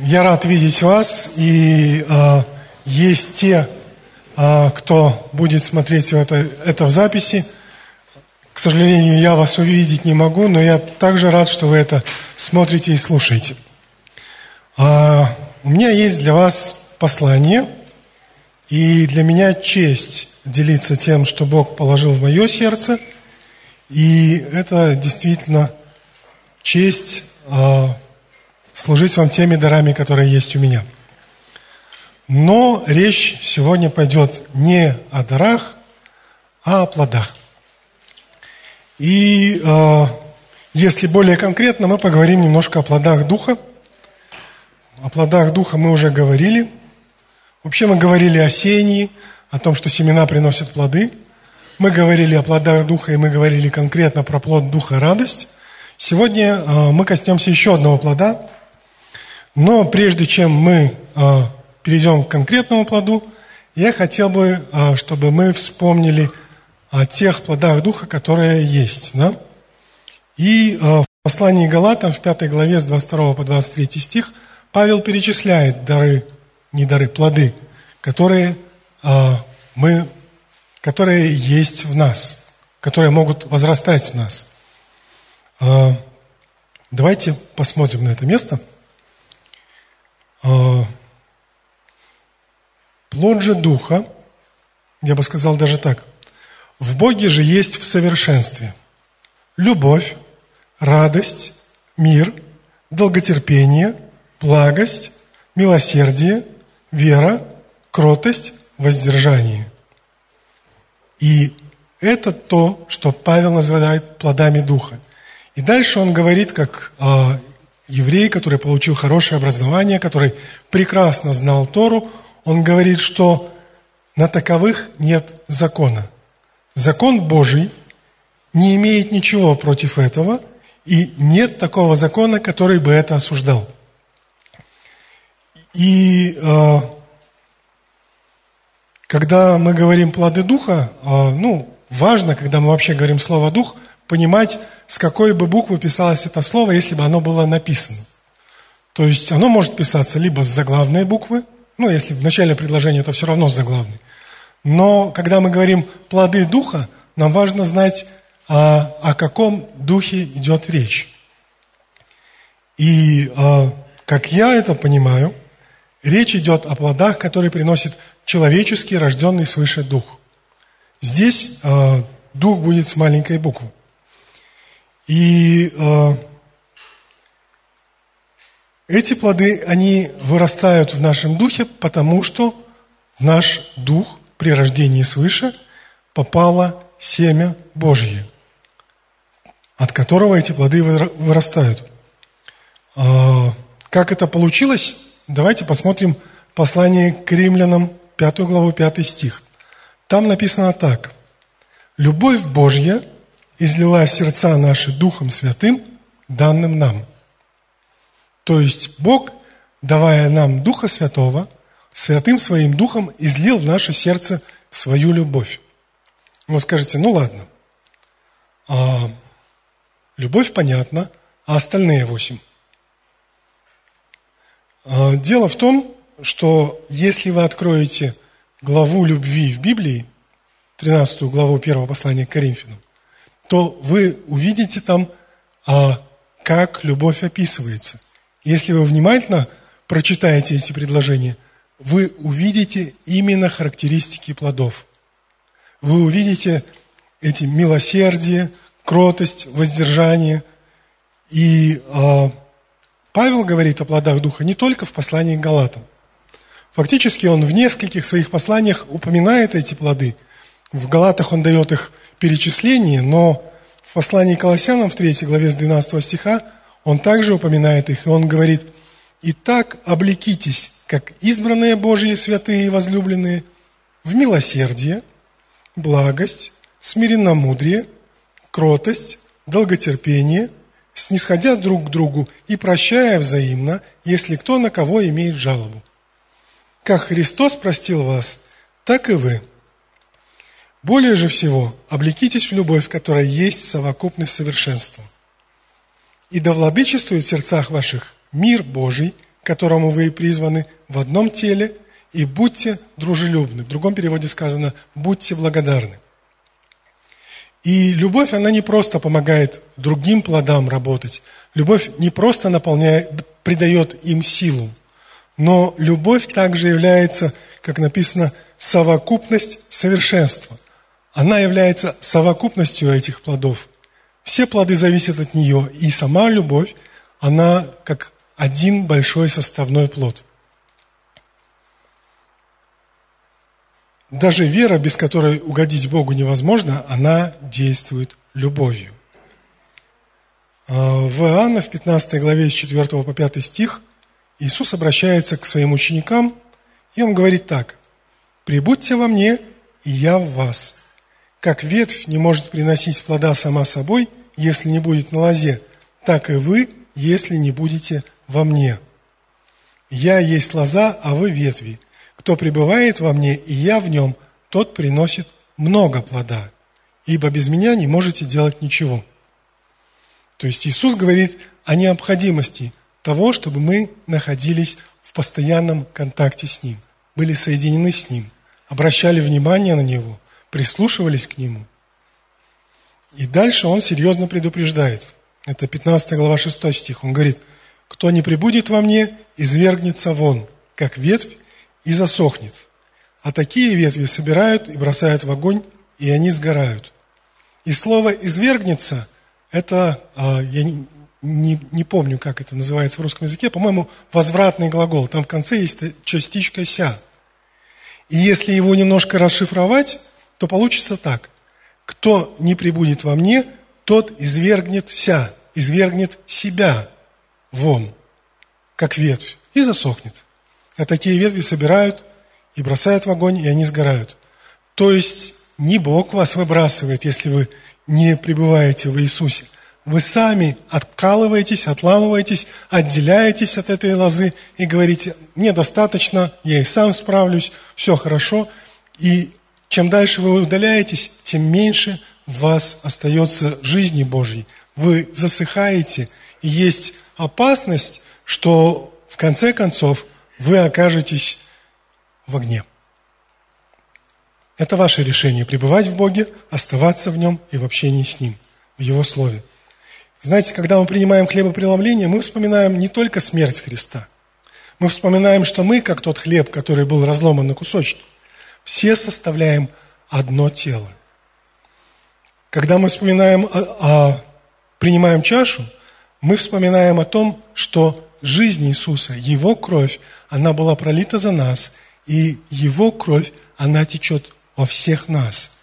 Я рад видеть вас, и э, есть те, э, кто будет смотреть это, это в записи. К сожалению, я вас увидеть не могу, но я также рад, что вы это смотрите и слушаете. Э, у меня есть для вас послание, и для меня честь делиться тем, что Бог положил в мое сердце, и это действительно честь э, служить вам теми дарами, которые есть у меня. Но речь сегодня пойдет не о дарах, а о плодах. И э, если более конкретно, мы поговорим немножко о плодах Духа. О плодах Духа мы уже говорили. Вообще мы говорили о сении, о том, что семена приносят плоды. Мы говорили о плодах Духа, и мы говорили конкретно про плод Духа – радость. Сегодня э, мы коснемся еще одного плода – но прежде чем мы э, перейдем к конкретному плоду, я хотел бы, э, чтобы мы вспомнили о тех плодах Духа, которые есть. Да? И э, в послании Галатам, в 5 главе с 22 по 23 стих, Павел перечисляет дары, не дары, плоды, которые, мы, которые есть в нас, которые могут возрастать в нас. Давайте посмотрим на это место – а, плод же Духа, я бы сказал даже так, в Боге же есть в совершенстве любовь, радость, мир, долготерпение, благость, милосердие, вера, кротость, воздержание. И это то, что Павел называет плодами Духа. И дальше он говорит, как а, еврей, который получил хорошее образование, который прекрасно знал Тору, он говорит, что на таковых нет закона. Закон Божий не имеет ничего против этого, и нет такого закона, который бы это осуждал. И э, когда мы говорим плоды Духа, э, ну, важно, когда мы вообще говорим слово Дух, понимать, с какой бы буквы писалось это слово, если бы оно было написано. То есть оно может писаться либо с заглавной буквы, ну, если в начале предложения, то все равно с заглавной. Но когда мы говорим плоды духа, нам важно знать, а, о каком духе идет речь. И а, как я это понимаю, речь идет о плодах, которые приносит человеческий, рожденный свыше дух. Здесь а, дух будет с маленькой буквы. И э, эти плоды, они вырастают в нашем духе, потому что в наш дух при рождении свыше попало семя Божье, от которого эти плоды вырастают. Э, как это получилось? Давайте посмотрим послание к римлянам, 5 главу, 5 стих. Там написано так. «Любовь Божья – излила сердца наши Духом Святым, данным нам. То есть Бог, давая нам Духа Святого, Святым Своим Духом излил в наше сердце свою любовь. Вы скажете, ну ладно, а, любовь понятна, а остальные восемь? А, дело в том, что если вы откроете главу любви в Библии, 13 главу первого послания к Коринфянам, то вы увидите там, а, как любовь описывается. Если вы внимательно прочитаете эти предложения, вы увидите именно характеристики плодов. Вы увидите эти милосердие, кротость, воздержание. И э, Павел говорит о плодах Духа не только в послании к Галатам. Фактически он в нескольких своих посланиях упоминает эти плоды. В Галатах он дает их перечисление, но в послании к Колоссянам в 3 главе с 12 стиха он также упоминает их, и он говорит, «Итак, облекитесь, как избранные Божьи святые и возлюбленные, в милосердие, благость, смиренномудрие, кротость, долготерпение, снисходя друг к другу и прощая взаимно, если кто на кого имеет жалобу. Как Христос простил вас, так и вы – более же всего, облекитесь в любовь, которая есть совокупность совершенства. И да владычествует в сердцах ваших мир Божий, которому вы и призваны в одном теле, и будьте дружелюбны. В другом переводе сказано «будьте благодарны». И любовь, она не просто помогает другим плодам работать. Любовь не просто наполняет, придает им силу, но любовь также является, как написано, совокупность совершенства. Она является совокупностью этих плодов. Все плоды зависят от нее, и сама любовь, она как один большой составной плод. Даже вера, без которой угодить Богу невозможно, она действует любовью. А, в Иоанна, в 15 главе с 4 по 5 стих, Иисус обращается к своим ученикам, и Он говорит так. «Прибудьте во мне, и я в вас. Как ветвь не может приносить плода сама собой, если не будет на лозе, так и вы, если не будете во мне. Я есть лоза, а вы ветви. Кто пребывает во мне, и я в нем, тот приносит много плода, ибо без меня не можете делать ничего. То есть Иисус говорит о необходимости того, чтобы мы находились в постоянном контакте с Ним, были соединены с Ним, обращали внимание на Него, прислушивались к Нему. И дальше Он серьезно предупреждает. Это 15 глава 6 стих. Он говорит, кто не прибудет во мне, извергнется вон, как ветвь, и засохнет. А такие ветви собирают и бросают в огонь, и они сгорают. И слово «извергнется» – это, а, я не, не, не помню, как это называется в русском языке, по-моему, возвратный глагол. Там в конце есть частичка «ся». И если его немножко расшифровать, то получится так. Кто не прибудет во мне, тот извергнет ся, извергнет себя вон, как ветвь, и засохнет. А такие ветви собирают и бросают в огонь, и они сгорают. То есть не Бог вас выбрасывает, если вы не пребываете в Иисусе. Вы сами откалываетесь, отламываетесь, отделяетесь от этой лозы и говорите, мне достаточно, я и сам справлюсь, все хорошо. И чем дальше вы удаляетесь, тем меньше в вас остается жизни Божьей. Вы засыхаете, и есть опасность, что в конце концов вы окажетесь в огне. Это ваше решение – пребывать в Боге, оставаться в Нем и в общении с Ним, в Его Слове. Знаете, когда мы принимаем хлебопреломление, мы вспоминаем не только смерть Христа. Мы вспоминаем, что мы, как тот хлеб, который был разломан на кусочки, все составляем одно тело. Когда мы вспоминаем, о, о, принимаем чашу, мы вспоминаем о том, что жизнь Иисуса, Его кровь, она была пролита за нас, и Его кровь, она течет во всех нас.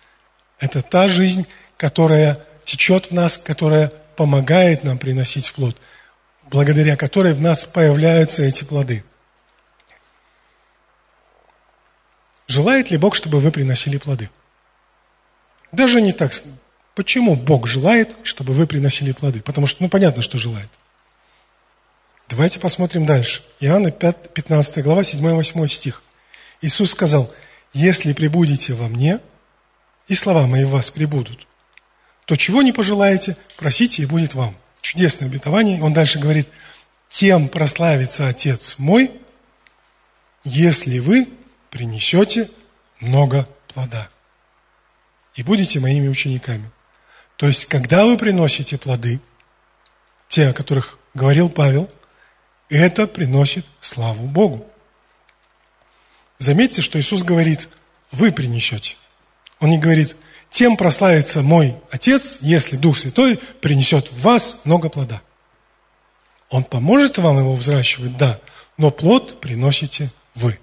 Это та жизнь, которая течет в нас, которая помогает нам приносить плод, благодаря которой в нас появляются эти плоды. Желает ли Бог, чтобы вы приносили плоды? Даже не так. Почему Бог желает, чтобы вы приносили плоды? Потому что, ну, понятно, что желает. Давайте посмотрим дальше. Иоанна 5, 15 глава, 7-8 стих. Иисус сказал, «Если прибудете во мне, и слова мои в вас прибудут, то чего не пожелаете, просите, и будет вам». Чудесное обетование. Он дальше говорит, «Тем прославится Отец мой, если вы принесете много плода, и будете моими учениками». То есть, когда вы приносите плоды, те, о которых говорил Павел, это приносит славу Богу. Заметьте, что Иисус говорит, вы принесете. Он не говорит, тем прославится мой Отец, если Дух Святой принесет в вас много плода. Он поможет вам его взращивать, да, но плод приносите вы.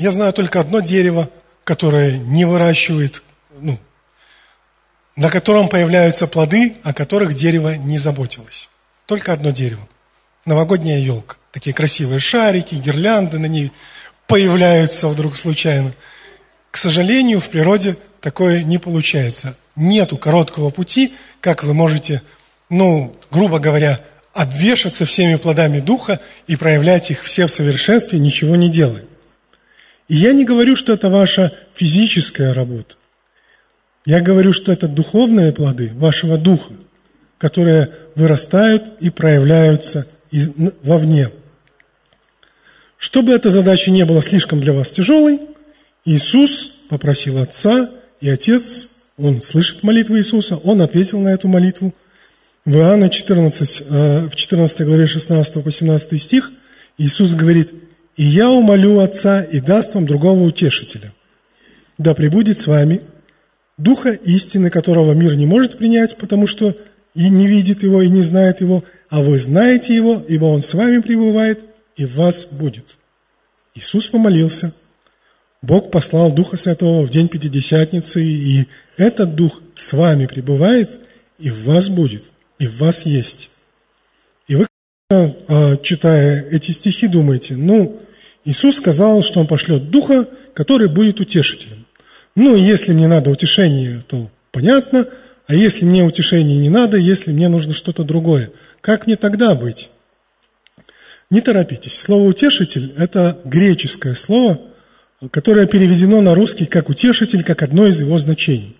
Я знаю только одно дерево, которое не выращивает, ну, на котором появляются плоды, о которых дерево не заботилось. Только одно дерево. Новогодняя елка. Такие красивые шарики, гирлянды на ней появляются вдруг случайно. К сожалению, в природе такое не получается. Нету короткого пути, как вы можете, ну, грубо говоря, обвешаться всеми плодами Духа и проявлять их все в совершенстве, ничего не делая. И я не говорю, что это ваша физическая работа. Я говорю, что это духовные плоды вашего духа. которые вырастают и проявляются вовне. Чтобы эта задача не была слишком для вас тяжелой, Иисус попросил Отца, и Отец, Он слышит молитву Иисуса, Он ответил на эту молитву. В Иоанна 14, э, в 14 главе 16 по 17 стих Иисус говорит, «И я умолю Отца и даст вам другого утешителя, да пребудет с вами Духа истины, которого мир не может принять, потому что и не видит его, и не знает его, а вы знаете его, ибо он с вами пребывает и в вас будет». Иисус помолился. Бог послал Духа Святого в день Пятидесятницы, и этот Дух с вами пребывает и в вас будет, и в вас есть. И вы, а, читая эти стихи, думаете, ну, Иисус сказал, что Он пошлет Духа, который будет утешителем. Ну, если мне надо утешение, то понятно, а если мне утешение не надо, если мне нужно что-то другое, как мне тогда быть? Не торопитесь. Слово «утешитель» – это греческое слово, которое переведено на русский как «утешитель», как одно из его значений.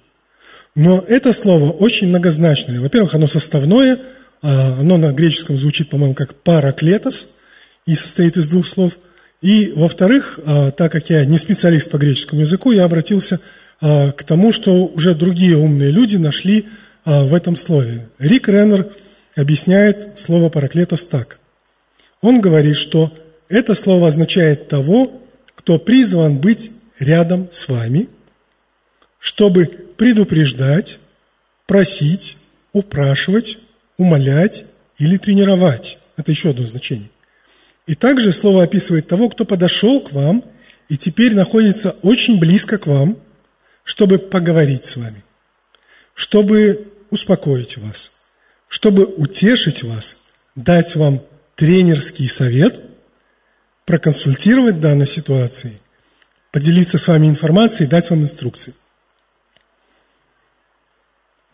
Но это слово очень многозначное. Во-первых, оно составное, а, оно на греческом звучит, по-моему, как «параклетос» и состоит из двух слов – и, во-вторых, а, так как я не специалист по греческому языку, я обратился а, к тому, что уже другие умные люди нашли а, в этом слове. Рик Реннер объясняет слово «параклетос» так. Он говорит, что это слово означает того, кто призван быть рядом с вами, чтобы предупреждать, просить, упрашивать, умолять или тренировать. Это еще одно значение. И также слово описывает того, кто подошел к вам и теперь находится очень близко к вам, чтобы поговорить с вами, чтобы успокоить вас, чтобы утешить вас, дать вам тренерский совет, проконсультировать в данной ситуации, поделиться с вами информацией, дать вам инструкции.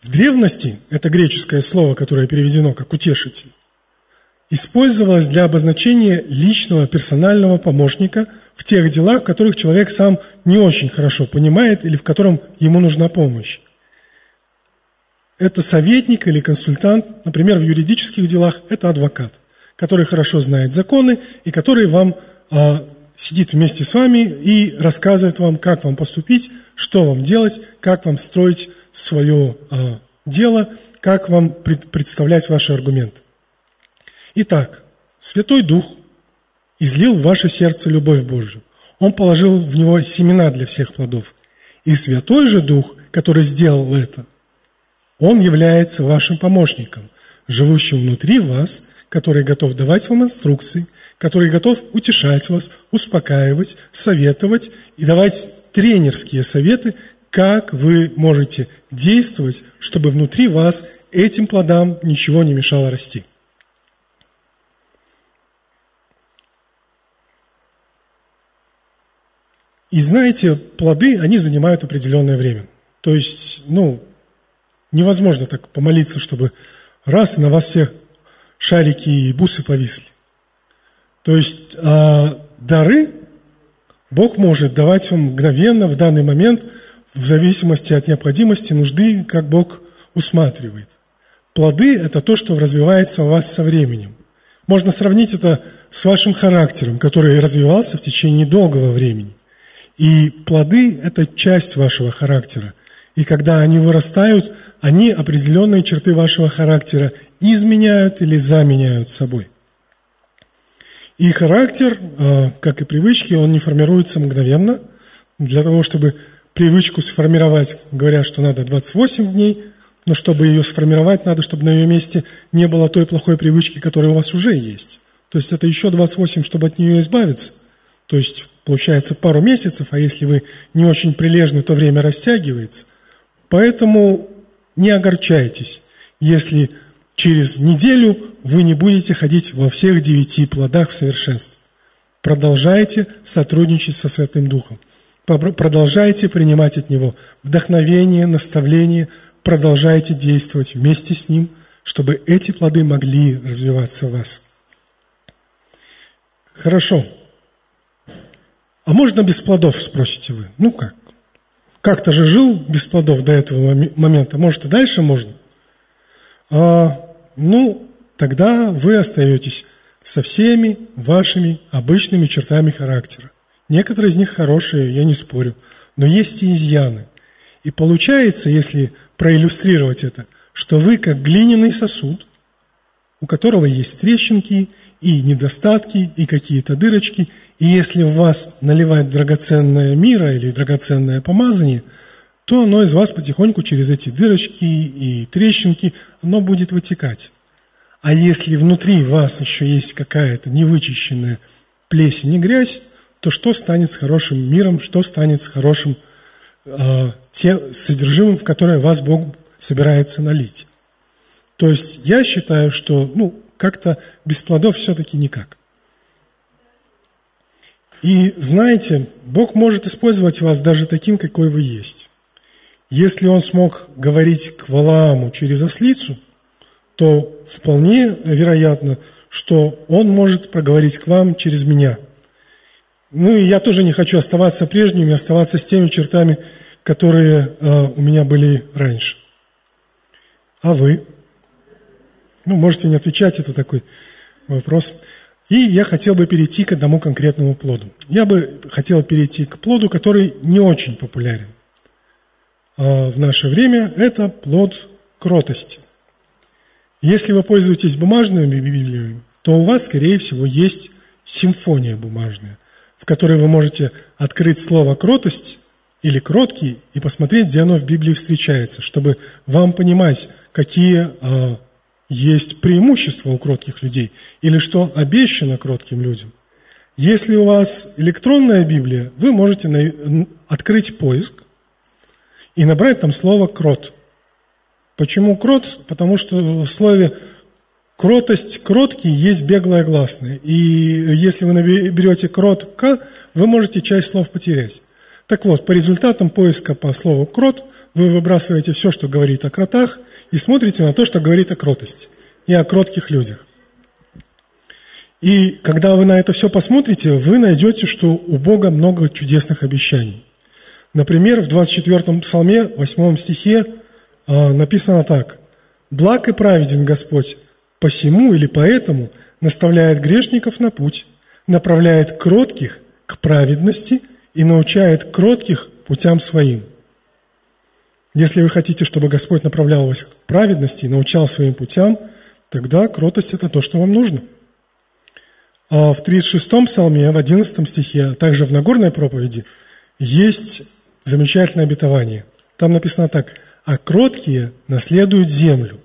В древности это греческое слово, которое переведено как «утешитель», использовалась для обозначения личного персонального помощника в тех делах, в которых человек сам не очень хорошо понимает или в котором ему нужна помощь. Это советник или консультант, например, в юридических делах это адвокат, который хорошо знает законы и который вам а, сидит вместе с вами и рассказывает вам, как вам поступить, что вам делать, как вам строить свое а, дело, как вам пред, представлять ваши аргументы. Итак, Святой Дух излил в ваше сердце любовь Божью. Он положил в него семена для всех плодов. И Святой же Дух, который сделал это, Он является вашим помощником, живущим внутри вас, который готов давать вам инструкции, который готов утешать вас, успокаивать, советовать и давать тренерские советы, как вы можете действовать, чтобы внутри вас этим плодам ничего не мешало расти. И знаете, плоды, они занимают определенное время. То есть, ну, невозможно так помолиться, чтобы раз на вас все шарики и бусы повисли. То есть а дары Бог может давать вам мгновенно, в данный момент, в зависимости от необходимости, нужды, как Бог усматривает. Плоды – это то, что развивается у вас со временем. Можно сравнить это с вашим характером, который развивался в течение долгого времени. И плоды – это часть вашего характера. И когда они вырастают, они определенные черты вашего характера изменяют или заменяют собой. И характер, а, как и привычки, он не формируется мгновенно. Для того, чтобы привычку сформировать, говорят, что надо 28 дней, но чтобы ее сформировать, надо, чтобы на ее месте не было той плохой привычки, которая у вас уже есть. То есть это еще 28, чтобы от нее избавиться. То есть получается пару месяцев, а если вы не очень прилежны, то время растягивается. Поэтому не огорчайтесь, если через неделю вы не будете ходить во всех девяти плодах в совершенстве. Продолжайте сотрудничать со Святым Духом. Продолжайте принимать от Него вдохновение, наставление, продолжайте действовать вместе с Ним, чтобы эти плоды могли развиваться в вас. Хорошо. А можно без плодов, спросите вы? Ну как? Как-то же жил без плодов до этого момента, может и дальше можно? а, ну, тогда вы остаетесь со всеми вашими обычными чертами характера. Некоторые из них хорошие, я не спорю, но есть и изъяны. И получается, если проиллюстрировать это, что вы как глиняный сосуд, у которого есть трещинки и недостатки, и какие-то дырочки, и если в вас наливать драгоценное мира или драгоценное помазание, то оно из вас потихоньку через эти дырочки и трещинки, оно будет вытекать. А если внутри вас еще есть какая-то невычищенная плесень и грязь, то что станет с хорошим миром, что станет с хорошим э, те, содержимым, в которое вас Бог собирается налить? То есть я считаю, что ну, как-то без плодов все-таки никак. И знаете, Бог может использовать вас даже таким, какой вы есть. Если Он смог говорить к Валааму через ослицу, то вполне вероятно, что Он может проговорить к вам через меня. Ну и я тоже не хочу оставаться прежним оставаться с теми чертами, которые э, у меня были раньше. А вы? Ну, можете не отвечать, это такой вопрос. И я хотел бы перейти к одному конкретному плоду. Я бы хотел перейти к плоду, который не очень популярен а, в наше время. Это плод кротости. Если вы пользуетесь бумажными библиями, то у вас, скорее всего, есть симфония бумажная, в которой вы можете открыть слово «кротость» или «кроткий» и посмотреть, где оно в Библии встречается, чтобы вам понимать, какие а, есть преимущество у кротких людей или что обещано кротким людям. Если у вас электронная Библия, вы можете на, открыть поиск и набрать там слово «крот». Почему крот? Потому что в слове кротость, кроткий есть беглое гласное. И если вы наберете кротка, вы можете часть слов потерять. Так вот, по результатам поиска по слову крот вы выбрасываете все, что говорит о кротах, и смотрите на то, что говорит о кротости и о кротких людях. И когда вы на это все посмотрите, вы найдете, что у Бога много чудесных обещаний. Например, в 24-м псалме, 8 стихе а, написано так. «Благ и праведен Господь, посему или поэтому наставляет грешников на путь, направляет кротких к праведности и научает кротких путям своим». Если вы хотите, чтобы Господь направлял вас к праведности и научал своим путям, тогда кротость – это то, что вам нужно. А в 36-м псалме, в 11 стихе, а также в Нагорной проповеди, есть замечательное обетование. Там написано так, «А кроткие наследуют землю».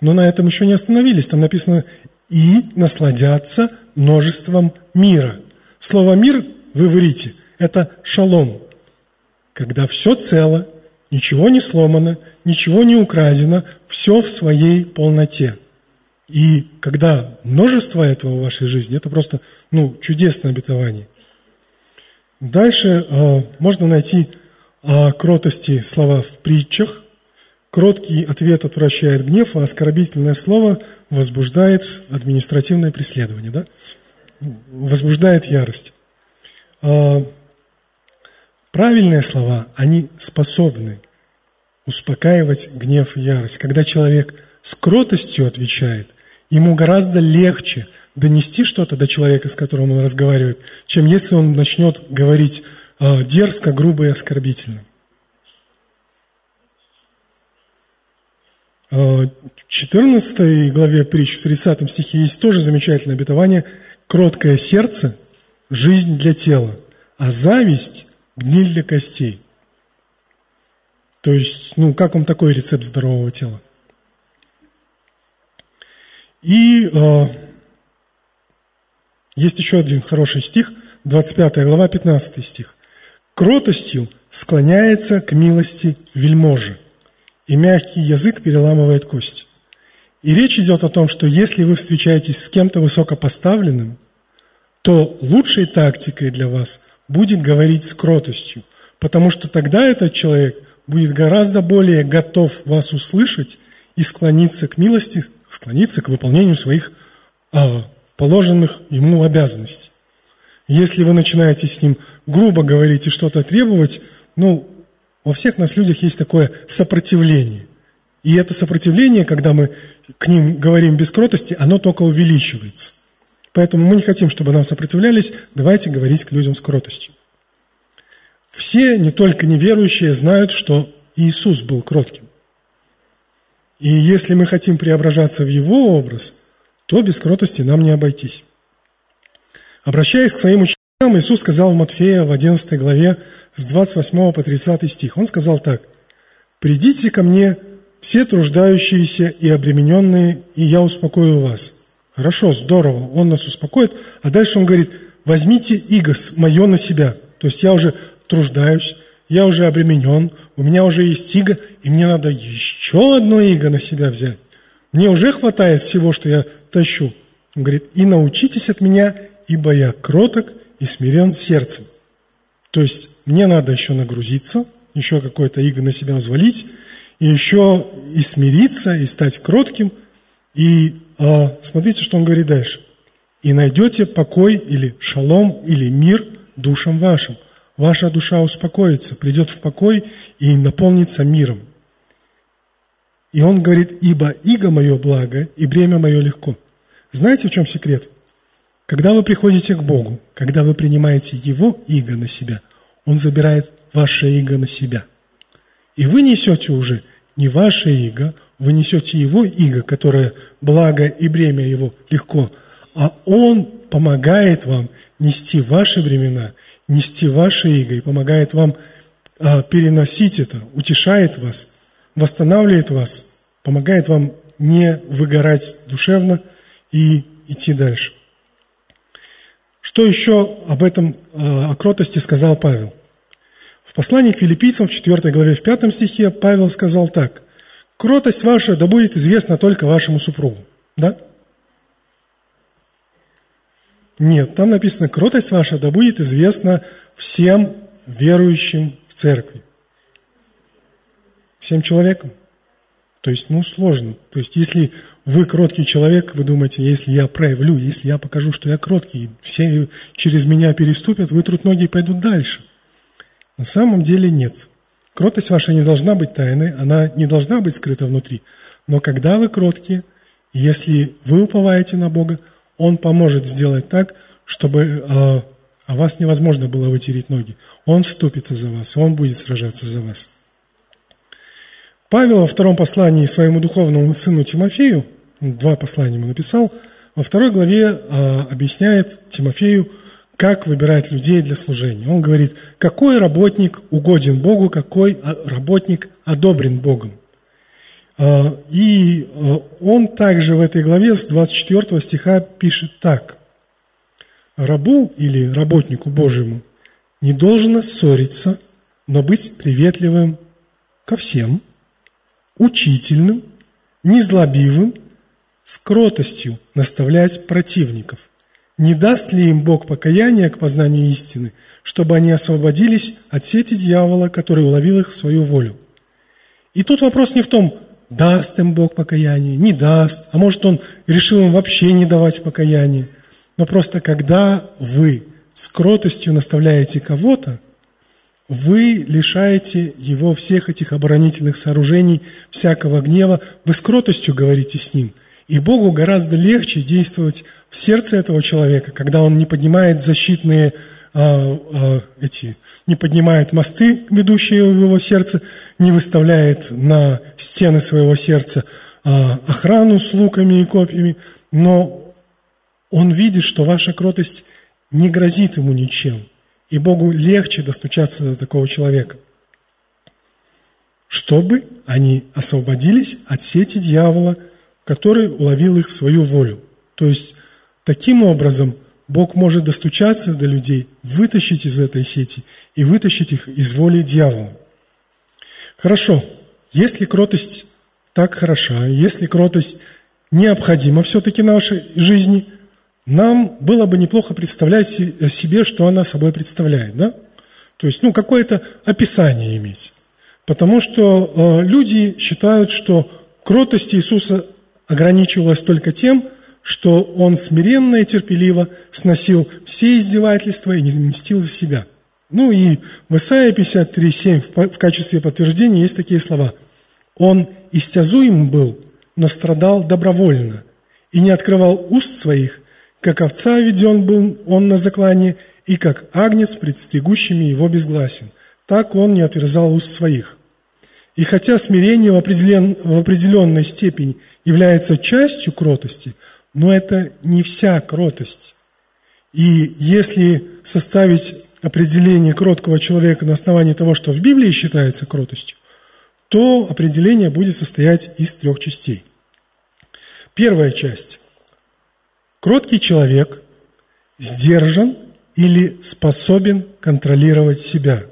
Но на этом еще не остановились. Там написано «и насладятся множеством мира». Слово «мир» вы говорите, это «шалом», когда все цело, Ничего не сломано, ничего не украдено, все в своей полноте. И когда множество этого в вашей жизни, это просто ну, чудесное обетование. Дальше э, можно найти о кротости слова в притчах. Кроткий ответ отвращает гнев, а оскорбительное слово возбуждает административное преследование, да? возбуждает ярость. Э, Правильные слова, они способны успокаивать гнев и ярость. Когда человек с кротостью отвечает, ему гораздо легче донести что-то до человека, с которым он разговаривает, чем если он начнет говорить э, дерзко, грубо и оскорбительно. Э, в 14 главе притч, в 30 стихе есть тоже замечательное обетование «Кроткое сердце – жизнь для тела, а зависть гниль для костей. То есть, ну, как вам такой рецепт здорового тела? И э, есть еще один хороший стих, 25 глава, 15 стих. «Кротостью склоняется к милости вельможи, и мягкий язык переламывает кость». И речь идет о том, что если вы встречаетесь с кем-то высокопоставленным, то лучшей тактикой для вас будет говорить с кротостью, потому что тогда этот человек будет гораздо более готов вас услышать и склониться к милости, склониться к выполнению своих а, положенных ему обязанностей. Если вы начинаете с ним грубо говорить и что-то требовать, ну, во всех нас людях есть такое сопротивление. И это сопротивление, когда мы к ним говорим без кротости, оно только увеличивается. Поэтому мы не хотим, чтобы нам сопротивлялись, давайте говорить к людям с кротостью. Все, не только неверующие, знают, что Иисус был кротким. И если мы хотим преображаться в Его образ, то без кротости нам не обойтись. Обращаясь к своим ученикам, Иисус сказал в Матфея в 11 главе с 28 по 30 стих. Он сказал так. «Придите ко мне, все труждающиеся и обремененные, и я успокою вас». Хорошо, здорово, Он нас успокоит. А дальше Он говорит, возьмите иго мое на себя. То есть я уже труждаюсь, я уже обременен, у меня уже есть иго, и мне надо еще одно иго на себя взять. Мне уже хватает всего, что я тащу. Он говорит, и научитесь от меня, ибо я кроток и смирен сердцем. То есть мне надо еще нагрузиться, еще какое-то иго на себя взвалить, и еще и смириться, и стать кротким. И э, смотрите, что он говорит дальше. «И найдете покой или шалом, или мир душам вашим. Ваша душа успокоится, придет в покой и наполнится миром». И он говорит, «Ибо иго мое благо, и бремя мое легко». Знаете, в чем секрет? Когда вы приходите к Богу, когда вы принимаете Его иго на себя, Он забирает ваше иго на себя. И вы несете уже не ваше иго, вы несете Его иго, которое благо и бремя Его легко, а Он помогает вам нести ваши бремена, нести ваше иго и помогает вам а, переносить это, утешает вас, восстанавливает вас, помогает вам не выгорать душевно и идти дальше. Что еще об этом, а, о кротости сказал Павел? В послании к филиппийцам в 4 главе, в 5 стихе Павел сказал так. «Кротость ваша да будет известна только вашему супругу». Да? Нет, там написано, кротость ваша да будет известна всем верующим в церкви. Всем человекам. То есть, ну, сложно. То есть, если вы кроткий человек, вы думаете, если я проявлю, если я покажу, что я кроткий, все через меня переступят, вытрут ноги и пойдут дальше. На самом деле нет. Кротость ваша не должна быть тайной, она не должна быть скрыта внутри. Но когда вы кроткие, если вы уповаете на Бога, Он поможет сделать так, чтобы э, о вас невозможно было вытереть ноги. Он вступится за вас, Он будет сражаться за вас. Павел во втором послании своему духовному сыну Тимофею, два послания ему написал, во второй главе а, объясняет Тимофею, как выбирать людей для служения. Он говорит, какой работник угоден Богу, какой а, работник одобрен Богом. А, и а, он также в этой главе с 24 стиха пишет так. Рабу или работнику Божьему не должно ссориться, но быть приветливым ко всем – учительным, незлобивым, с кротостью наставлять противников. Не даст ли им Бог покаяния к познанию истины, чтобы они освободились от сети дьявола, который уловил их в свою волю? И тут вопрос не в том, даст им Бог покаяние, не даст, а может Он решил им вообще не давать покаяние. Но просто когда вы с кротостью наставляете кого-то, вы лишаете его всех этих оборонительных сооружений, всякого гнева, вы с кротостью говорите с ним. И Богу гораздо легче действовать в сердце этого человека, когда он не поднимает защитные а, а, эти, не поднимает мосты, ведущие в его сердце, не выставляет на стены своего сердца а, охрану с луками и копьями, но он видит, что ваша кротость не грозит ему ничем – и Богу легче достучаться до такого человека. Чтобы они освободились от сети дьявола, который уловил их в свою волю. То есть, таким образом, Бог может достучаться до людей, вытащить из этой сети и вытащить их из воли дьявола. Хорошо, если кротость так хороша, если кротость необходима все-таки нашей жизни – нам было бы неплохо представлять себе, что она собой представляет, да? То есть, ну, какое-то описание иметь. Потому что э, люди считают, что кротость Иисуса ограничивалась только тем, что Он смиренно и терпеливо сносил все издевательства и не мстил за себя. Ну и в Исаии 53.7 в качестве подтверждения есть такие слова. Он истязуем был, но страдал добровольно, и не открывал уст своих, как овца веден был он на заклание, и как агнец пред стригущими его безгласен. Так он не отверзал уст своих. И хотя смирение в, определен, в определенной степени является частью кротости, но это не вся кротость. И если составить определение кроткого человека на основании того, что в Библии считается кротостью, то определение будет состоять из трех частей. Первая часть. Кроткий человек сдержан или способен контролировать себя.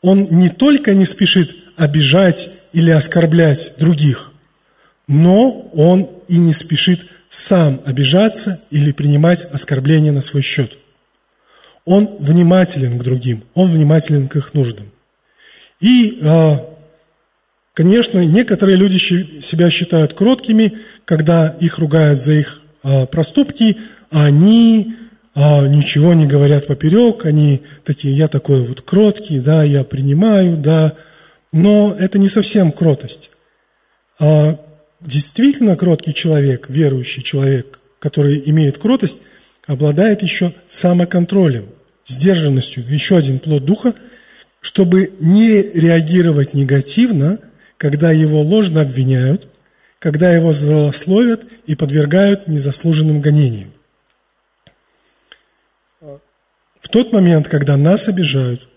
Он не только не спешит обижать или оскорблять других, но он и не спешит сам обижаться или принимать оскорбления на свой счет. Он внимателен к другим, он внимателен к их нуждам. И, а, конечно, некоторые люди себя считают кроткими, когда их ругают за их а, проступки, а они а, ничего не говорят поперек, они такие, я такой вот кроткий, да, я принимаю, да, но это не совсем кротость. Действительно кроткий человек, верующий человек, который имеет кротость, обладает еще самоконтролем, сдержанностью, еще один плод духа, чтобы не реагировать негативно, когда его ложно обвиняют, когда его злословят и подвергают незаслуженным гонениям. В тот момент, когда нас обижают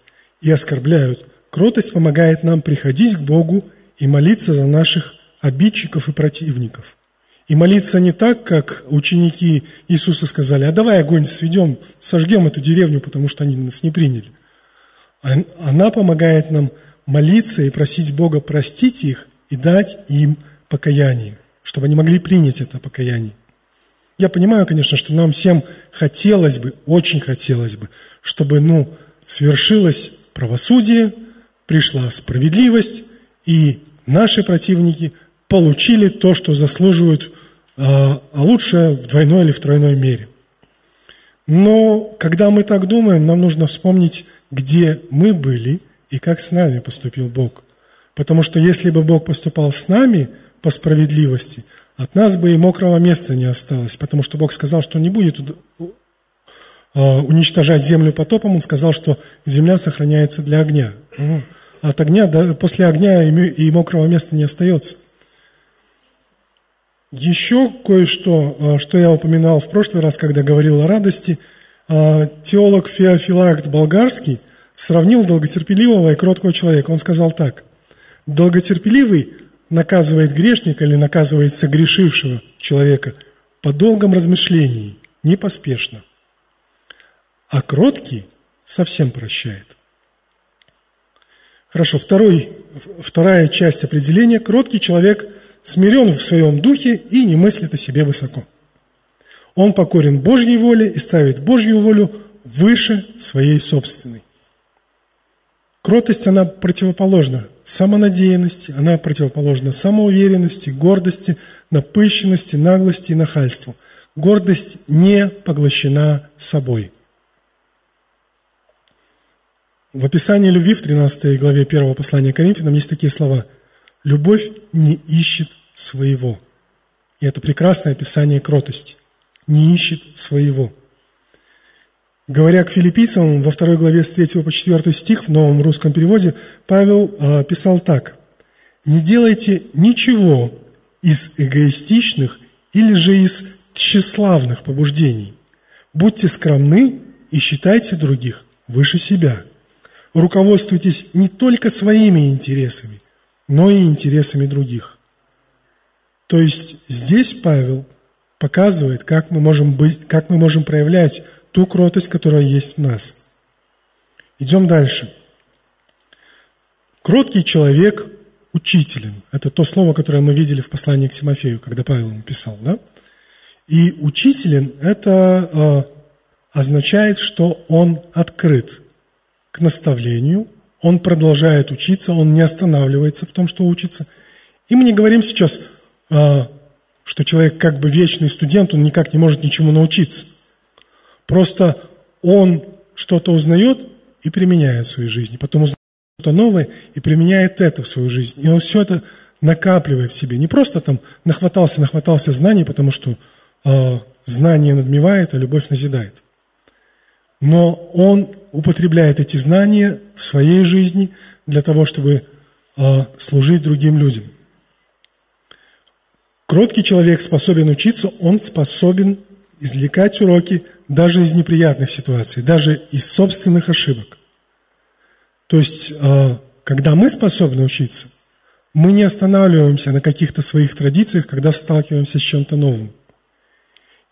и оскорбляют, кротость помогает нам приходить к Богу и молиться за наших обидчиков и противников. И молиться не так, как ученики Иисуса сказали, а давай огонь сведем, сожгем эту деревню, потому что они нас не приняли. Она помогает нам молиться и просить Бога простить их и дать им покаяние, чтобы они могли принять это покаяние. Я понимаю, конечно, что нам всем хотелось бы, очень хотелось бы, чтобы, ну, свершилось правосудие, пришла справедливость, и наши противники получили то, что заслуживают, а, а лучше в двойной или в тройной мере. Но когда мы так думаем, нам нужно вспомнить, где мы были и как с нами поступил Бог. Потому что если бы Бог поступал с нами по справедливости, от нас бы и мокрого места не осталось, потому что Бог сказал, что не будет а, уничтожать землю потопом, Он сказал, что земля сохраняется для огня. От огня, после огня и мокрого места не остается. Еще кое-что, а, что я упоминал в прошлый раз, когда говорил о радости, а, теолог Феофилакт Болгарский сравнил долготерпеливого и кроткого человека. Он сказал так. Долготерпеливый наказывает грешника или наказывает согрешившего человека по долгом размышлении, не поспешно. А кроткий совсем прощает. Хорошо, второй, вторая часть определения. Кроткий человек смирен в своем духе и не мыслит о себе высоко. Он покорен Божьей воле и ставит Божью волю выше своей собственной. Кротость, она противоположна самонадеянности, она противоположна самоуверенности, гордости, напыщенности, наглости и нахальству. Гордость не поглощена собой. В описании любви в 13 главе 1 послания Коринфянам есть такие слова. «Любовь не ищет своего». И это прекрасное описание кротости. Не ищет своего. Говоря к филиппийцам, во второй главе с 3 по 4 стих в новом русском переводе, Павел э, писал так. «Не делайте ничего из эгоистичных или же из тщеславных побуждений. Будьте скромны и считайте других выше себя. Руководствуйтесь не только своими интересами, но и интересами других». То есть здесь Павел показывает, как мы можем, быть, как мы можем проявлять ту кротость, которая есть в нас. Идем дальше. Кроткий человек учителен. Это то слово, которое мы видели в послании к Тимофею, когда Павел ему писал. Да? И учителен – это э, означает, что он открыт к наставлению, он продолжает учиться, он не останавливается в том, что учится. И мы не говорим сейчас, э, что человек как бы вечный студент, он никак не может ничему научиться. Просто он что-то узнает и применяет в своей жизни. Потом узнает что-то новое и применяет это в свою жизнь. И он все это накапливает в себе. Не просто там нахватался, нахватался знаний, потому что э, знание надмевает, а любовь назидает. Но он употребляет эти знания в своей жизни для того, чтобы э, служить другим людям. Кроткий человек способен учиться, он способен извлекать уроки даже из неприятных ситуаций, даже из собственных ошибок. То есть, э, когда мы способны учиться, мы не останавливаемся на каких-то своих традициях, когда сталкиваемся с чем-то новым.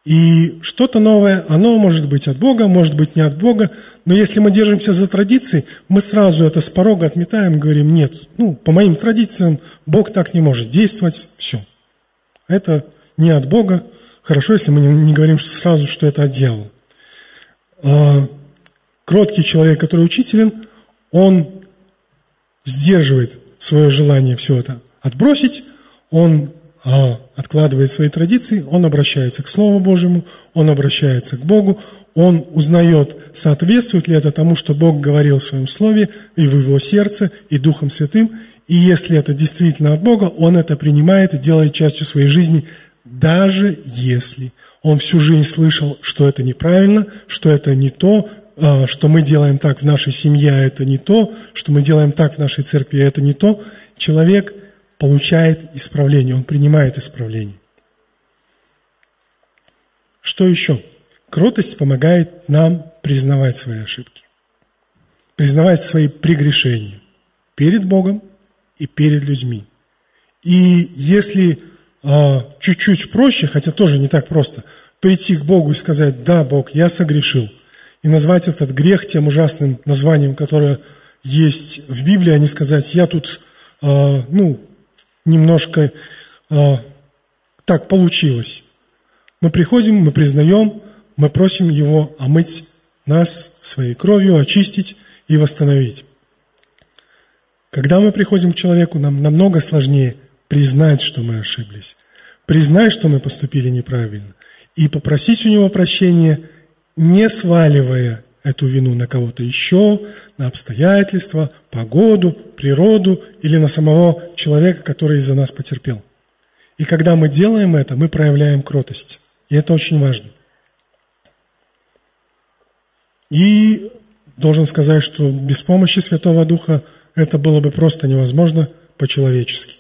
И что-то новое, оно может быть от Бога, может быть не от Бога, но если мы держимся за традиции, мы сразу это с порога отметаем, говорим, нет, ну, по моим традициям Бог так не может действовать, все. Это не от Бога. Хорошо, если мы не говорим сразу, что это от дьявола. А, кроткий человек, который учителен, он сдерживает свое желание все это отбросить, он откладывает свои традиции, он обращается к Слову Божьему, он обращается к Богу, он узнает, соответствует ли это тому, что Бог говорил в своем Слове и в его сердце, и Духом Святым, и если это действительно от Бога, он это принимает и делает частью своей жизни, даже если он всю жизнь слышал, что это неправильно, что это не то, а, что мы делаем так в нашей семье, а это не то, что мы делаем так в нашей церкви, а это не то. Человек получает исправление, он принимает исправление. Что еще? Кротость помогает нам признавать свои ошибки, признавать свои прегрешения перед Богом и перед людьми. И если э, чуть-чуть проще, хотя тоже не так просто, прийти к Богу и сказать, да, Бог, я согрешил, и назвать этот грех тем ужасным названием, которое есть в Библии, а не сказать, я тут, э, ну, немножко э, так получилось. Мы приходим, мы признаем, мы просим Его омыть нас своей кровью, очистить и восстановить. Когда мы приходим к человеку, нам намного сложнее признать, что мы ошиблись, признать, что мы поступили неправильно, и попросить у него прощения, не сваливая эту вину на кого-то еще, на обстоятельства, погоду, природу или на самого человека, который из-за нас потерпел. И когда мы делаем это, мы проявляем кротость. И это очень важно. И должен сказать, что без помощи Святого Духа это было бы просто невозможно по-человечески.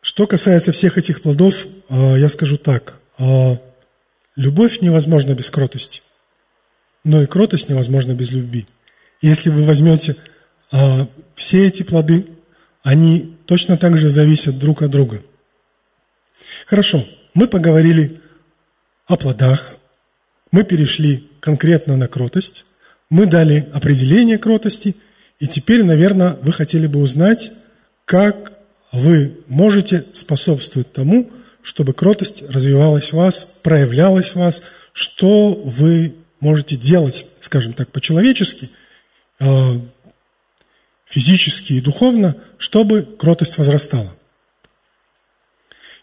Что касается всех этих плодов, а, я скажу так. А, любовь невозможна без кротости, но и кротость невозможна без любви. Если вы возьмете а, все эти плоды, они точно так же зависят друг от друга. Хорошо, мы поговорили о плодах, мы перешли конкретно на кротость, мы дали определение кротости, и теперь, наверное, вы хотели бы узнать, как вы можете способствовать тому, чтобы кротость развивалась в вас, проявлялась в вас, что вы можете делать, скажем так, по-человечески, э, физически и духовно, чтобы кротость возрастала.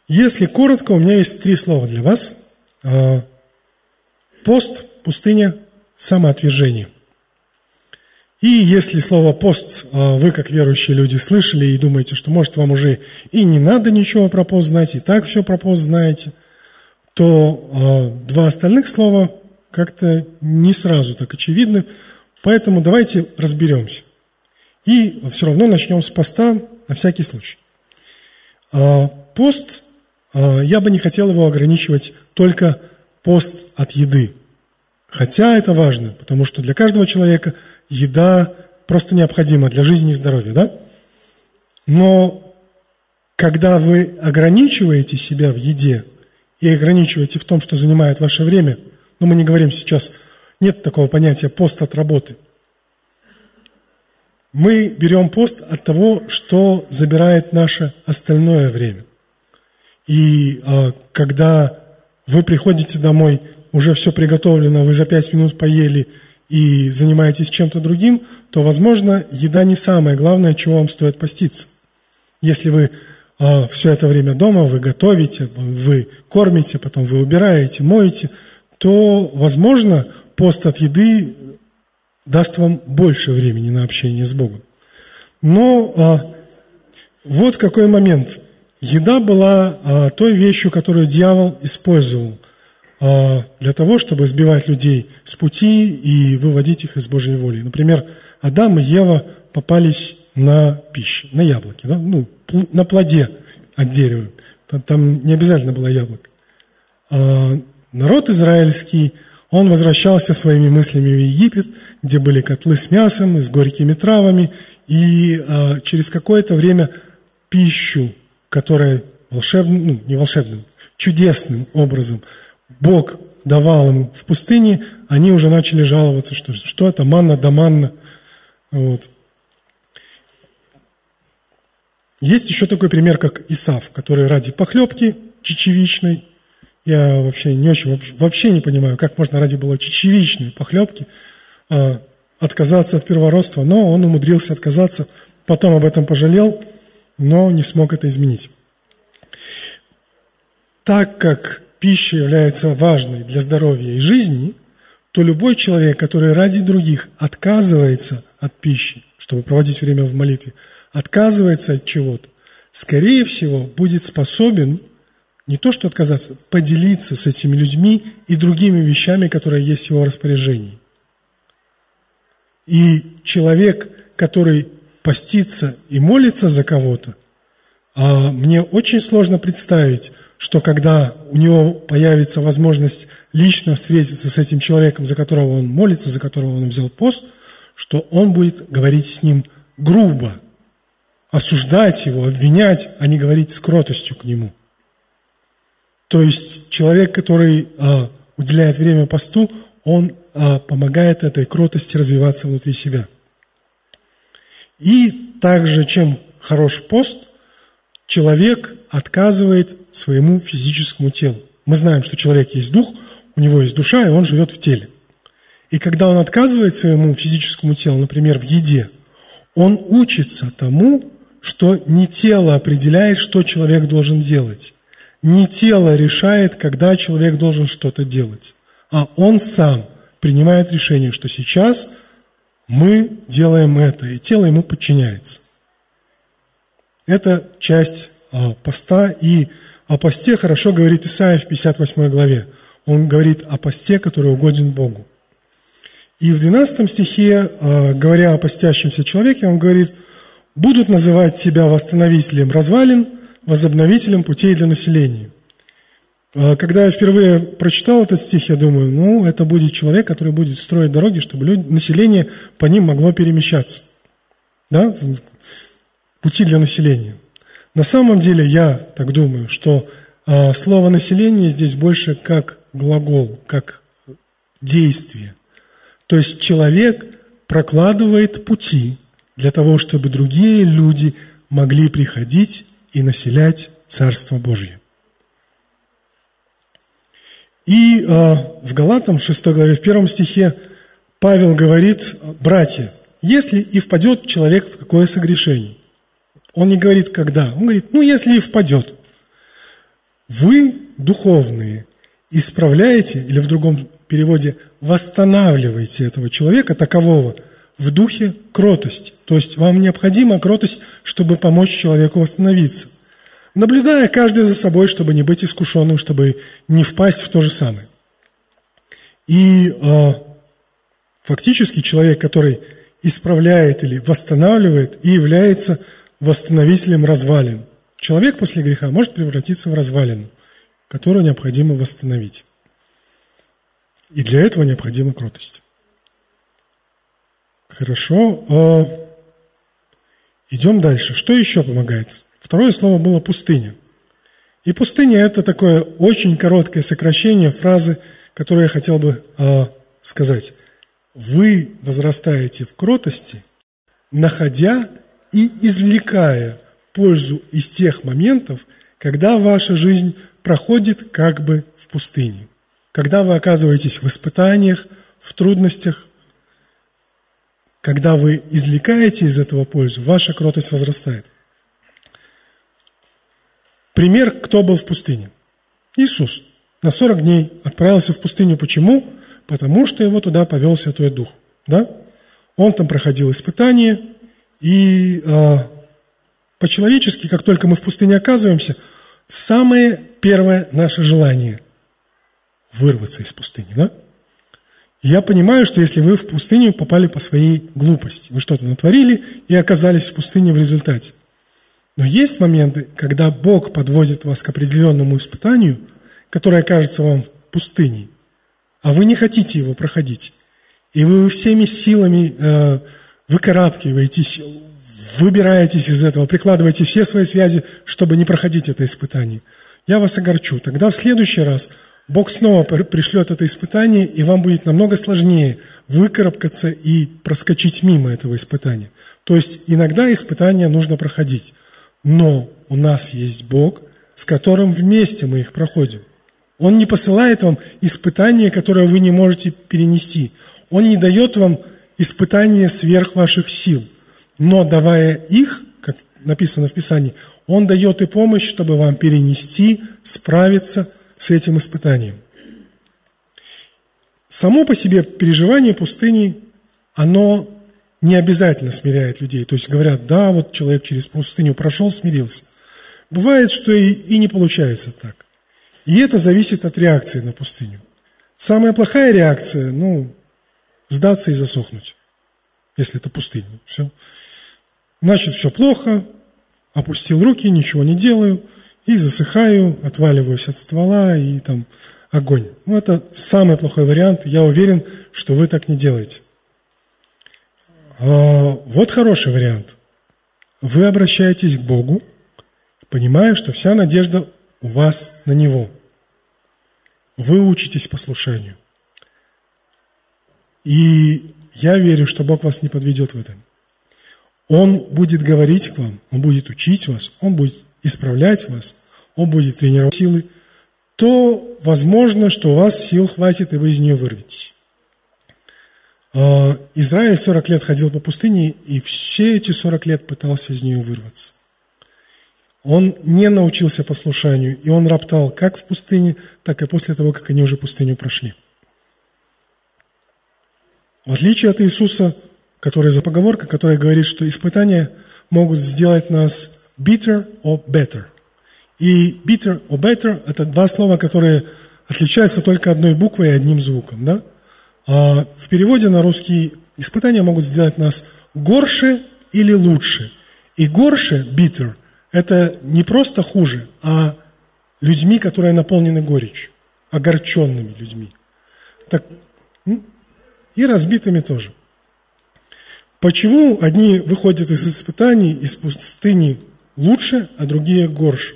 Если коротко, у меня есть три слова для вас. Э, пост, пустыня, самоотвержение. И если слово «пост» а, вы, как верующие люди, слышали и думаете, что, может, вам уже и не надо ничего про пост знать, и так все про пост знаете, то э, два остальных слова как-то не сразу так очевидны. Поэтому давайте разберемся. И все равно начнем с поста на всякий случай. Э, пост, э, я бы не хотел его ограничивать только пост от еды. Хотя это важно, потому что для каждого человека – еда просто необходима для жизни и здоровья, да? Но когда вы ограничиваете себя в еде и ограничиваете в том, что занимает ваше время, но мы не говорим сейчас, нет такого понятия пост от работы. Мы берем пост от того, что забирает наше остальное время. И э, когда вы приходите домой, уже все приготовлено, вы за пять минут поели – и занимаетесь чем-то другим, то, возможно, еда не самое главное, чего вам стоит поститься. Если вы э, все это время дома, вы готовите, вы кормите, потом вы убираете, моете, то, возможно, пост от еды даст вам больше времени на общение с Богом. Но а, вот какой момент. Еда была а, той вещью, которую дьявол использовал а, для того, чтобы сбивать людей с пути и выводить их из Божьей воли. Например, Адам и Ева попались на пищу, на яблоке, да? ну, на плоде от дерева. Там, там не обязательно было яблоко. А народ израильский, он возвращался своими мыслями в Египет, где были котлы с мясом и с горькими травами, и а, через какое-то время пищу, которая волшебным, ну, не волшебным, чудесным образом Бог давал им в пустыне, они уже начали жаловаться, что, что это манна да манна. Вот. Есть еще такой пример, как Исав, который ради похлебки чечевичной, я вообще не очень, вообще не понимаю, как можно ради было чечевичной похлебки а, отказаться от первородства, но он умудрился отказаться, потом об этом пожалел, но не смог это изменить. Так как пища является важной для здоровья и жизни, то любой человек, который ради других отказывается от пищи, чтобы проводить время в молитве, отказывается от чего-то, скорее всего, будет способен не то что отказаться, поделиться с этими людьми и другими вещами, которые есть в его распоряжении. И человек, который постится и молится за кого-то, а мне очень сложно представить, что когда у него появится возможность лично встретиться с этим человеком, за которого он молится, за которого он взял пост, что он будет говорить с ним грубо, осуждать его, обвинять, а не говорить с кротостью к нему. То есть человек, который а, уделяет время посту, он а, помогает этой кротости развиваться внутри себя. И также, чем хорош пост, человек отказывает своему физическому телу. Мы знаем, что человек есть дух, у него есть душа, и он живет в теле. И когда он отказывает своему физическому телу, например, в еде, он учится тому, что не тело определяет, что человек должен делать. Не тело решает, когда человек должен что-то делать, а он сам принимает решение, что сейчас мы делаем это, и тело ему подчиняется. Это часть а, поста, и о посте хорошо говорит Исаия в 58 главе. Он говорит о посте, который угоден Богу. И в 12 стихе, а, говоря о постящемся человеке, он говорит, «Будут называть тебя восстановителем развалин, возобновителем путей для населения». А, когда я впервые прочитал этот стих, я думаю, ну, это будет человек, который будет строить дороги, чтобы люди, население по ним могло перемещаться. Да? Пути для населения. На самом деле я так думаю, что э, слово население здесь больше как глагол, как действие. То есть человек прокладывает пути для того, чтобы другие люди могли приходить и населять Царство Божье. И э, в Галатам, 6 главе, в первом стихе, Павел говорит, братья, если и впадет человек в какое согрешение, он не говорит, когда. Он говорит, ну, если и впадет. Вы, духовные, исправляете, или в другом переводе, восстанавливаете этого человека, такового, в духе кротости. То есть вам необходима кротость, чтобы помочь человеку восстановиться. Наблюдая каждый за собой, чтобы не быть искушенным, чтобы не впасть в то же самое. И э, фактически человек, который исправляет или восстанавливает и является восстановителем развалин. Человек после греха может превратиться в развалину, которую необходимо восстановить. И для этого необходима кротость. Хорошо. А, идем дальше. Что еще помогает? Второе слово было пустыня. И пустыня – это такое очень короткое сокращение фразы, которую я хотел бы а, сказать. Вы возрастаете в кротости, находя и извлекая пользу из тех моментов, когда ваша жизнь проходит как бы в пустыне. Когда вы оказываетесь в испытаниях, в трудностях, когда вы извлекаете из этого пользу, ваша кротость возрастает. Пример, кто был в пустыне? Иисус. На 40 дней отправился в пустыню. Почему? Потому что его туда повел Святой Дух. Да? Он там проходил испытания, и э, по-человечески, как только мы в пустыне оказываемся, самое первое наше желание – вырваться из пустыни, да? я понимаю, что если вы в пустыню попали по своей глупости, вы что-то натворили и оказались в пустыне в результате. Но есть моменты, когда Бог подводит вас к определенному испытанию, которое кажется вам пустыней, а вы не хотите его проходить. И вы всеми силами э, выкарабкиваетесь, выбираетесь из этого, прикладываете все свои связи, чтобы не проходить это испытание. Я вас огорчу. Тогда в следующий раз Бог снова пришлет это испытание, и вам будет намного сложнее выкарабкаться и проскочить мимо этого испытания. То есть иногда испытания нужно проходить, но у нас есть Бог, с которым вместе мы их проходим. Он не посылает вам испытания, которые вы не можете перенести. Он не дает вам испытания сверх ваших сил. Но давая их, как написано в Писании, Он дает и помощь, чтобы вам перенести, справиться – с этим испытанием. Само по себе переживание пустыни, оно не обязательно смиряет людей. То есть говорят, да, вот человек через пустыню прошел, смирился. Бывает, что и, и не получается так. И это зависит от реакции на пустыню. Самая плохая реакция, ну, сдаться и засохнуть, если это пустыня. Все. Значит, все плохо, опустил руки, ничего не делаю – и засыхаю, отваливаюсь от ствола и там огонь. Ну, это самый плохой вариант. Я уверен, что вы так не делаете. А, вот хороший вариант. Вы обращаетесь к Богу, понимая, что вся надежда у вас на Него. Вы учитесь послушанию. И я верю, что Бог вас не подведет в этом. Он будет говорить к вам, Он будет учить вас, Он будет исправлять вас, Он будет тренировать силы, то возможно, что у вас сил хватит, и вы из нее вырветесь. А, Израиль 40 лет ходил по пустыне, и все эти 40 лет пытался из нее вырваться. Он не научился послушанию, и он роптал как в пустыне, так и после того, как они уже пустыню прошли. В отличие от Иисуса, который за поговорка, которая говорит, что испытания могут сделать нас bitter or better. И bitter or better – это два слова, которые отличаются только одной буквой и одним звуком. Да? А в переводе на русский испытания могут сделать нас горше или лучше. И горше, bitter, это не просто хуже, а людьми, которые наполнены горечью, огорченными людьми. Так, и разбитыми тоже. Почему одни выходят из испытаний, из пустыни лучше, а другие горше.